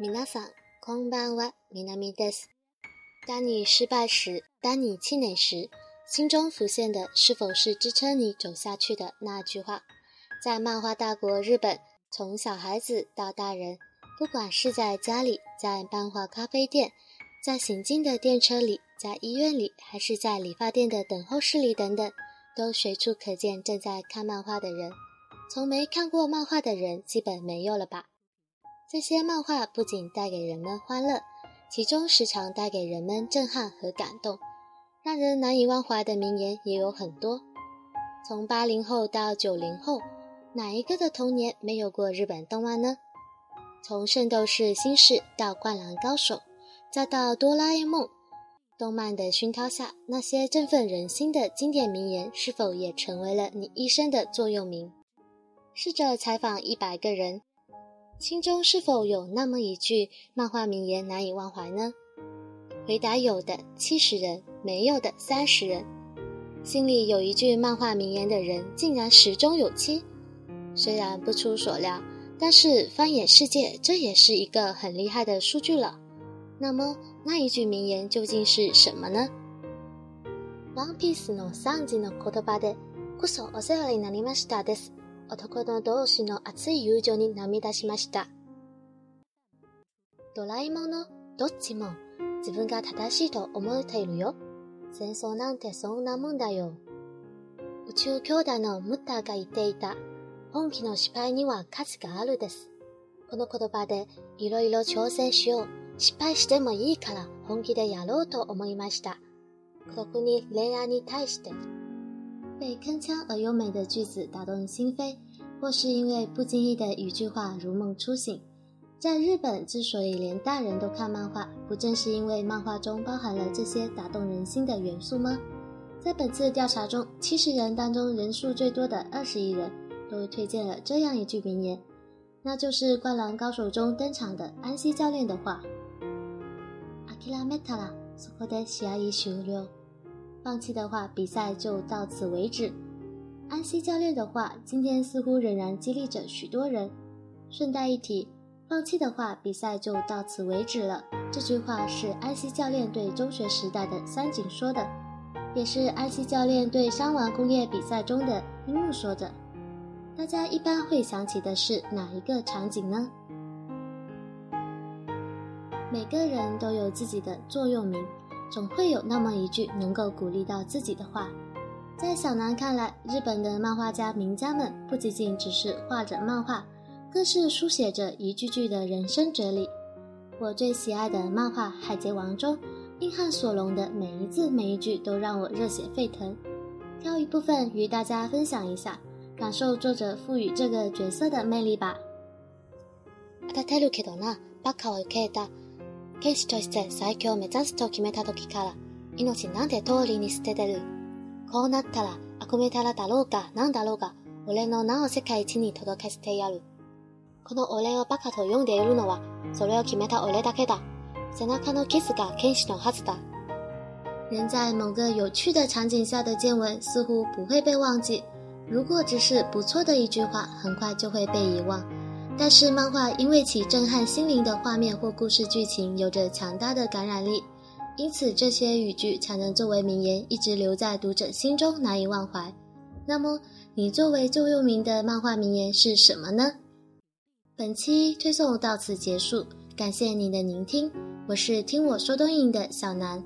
米娜さん、こんばんは。みなです。当你失败时，当你气馁时，心中浮现的是否是支撑你走下去的那句话？在漫画大国日本，从小孩子到大人，不管是在家里，在漫画咖啡店，在行进的电车里，在医院里，还是在理发店的等候室里等等，都随处可见正在看漫画的人。从没看过漫画的人，基本没有了吧？这些漫画不仅带给人们欢乐，其中时常带给人们震撼和感动，让人难以忘怀的名言也有很多。从八零后到九零后，哪一个的童年没有过日本动漫呢？从《圣斗士星矢》到《灌篮高手》，再到《哆啦 A 梦》，动漫的熏陶下，那些振奋人心的经典名言是否也成为了你一生的座右铭？试着采访一百个人。心中是否有那么一句漫画名言难以忘怀呢？回答有的七十人，没有的三十人。心里有一句漫画名言的人竟然十中有七，虽然不出所料，但是放眼世界，这也是一个很厉害的数据了。那么那一句名言究竟是什么呢？《One Piece》の上进の言葉で、こそお世話になりましたです。男の同士の熱い友情に涙しました。ドラえもんのどっちも自分が正しいと思っているよ。戦争なんてそんなもんだよ。宇宙兄弟のムッターが言っていた本気の失敗には価値があるです。この言葉でいろいろ挑戦しよう。失敗してもいいから本気でやろうと思いました。孤に恋愛に対して。被铿锵而优美的句子打动心扉，或是因为不经意的一句话如梦初醒。在日本，之所以连大人都看漫画，不正是因为漫画中包含了这些打动人心的元素吗？在本次调查中，七十人当中人数最多的二十一人都推荐了这样一句名言，那就是《灌篮高手》中登场的安西教练的话：“あめたらそこで試合終了。”放弃的话，比赛就到此为止。安西教练的话，今天似乎仍然激励着许多人。顺带一提，放弃的话，比赛就到此为止了。这句话是安西教练对中学时代的三井说的，也是安西教练对山王工业比赛中的樱木说的。大家一般会想起的是哪一个场景呢？每个人都有自己的座右铭。总会有那么一句能够鼓励到自己的话。在小南看来，日本的漫画家名家们不仅仅只是画着漫画，更是书写着一句句的人生哲理。我最喜爱的漫画《海贼王》中，硬汉索隆的每一字每一句都让我热血沸腾。挑一部分与大家分享一下，感受作者赋予这个角色的魅力吧。剣士として最強を目指すと決めた時から、命なんて通りに捨ててる。こうなったら、悪名たらだろうが、なんだろうが、俺の名を世界一に届けてやる。この俺をバカと呼んでいるのは、それを決めた俺だけだ。背中のキスが剣士のはずだ。人在某个有趣的场景下的见闻似乎不会被忘记，如果只是不错的一句话，很快就会被遗忘。但是漫画因为其震撼心灵的画面或故事剧情有着强大的感染力，因此这些语句才能作为名言一直留在读者心中难以忘怀。那么，你作为座右铭的漫画名言是什么呢？本期推送到此结束，感谢您的聆听。我是听我说东营的小南。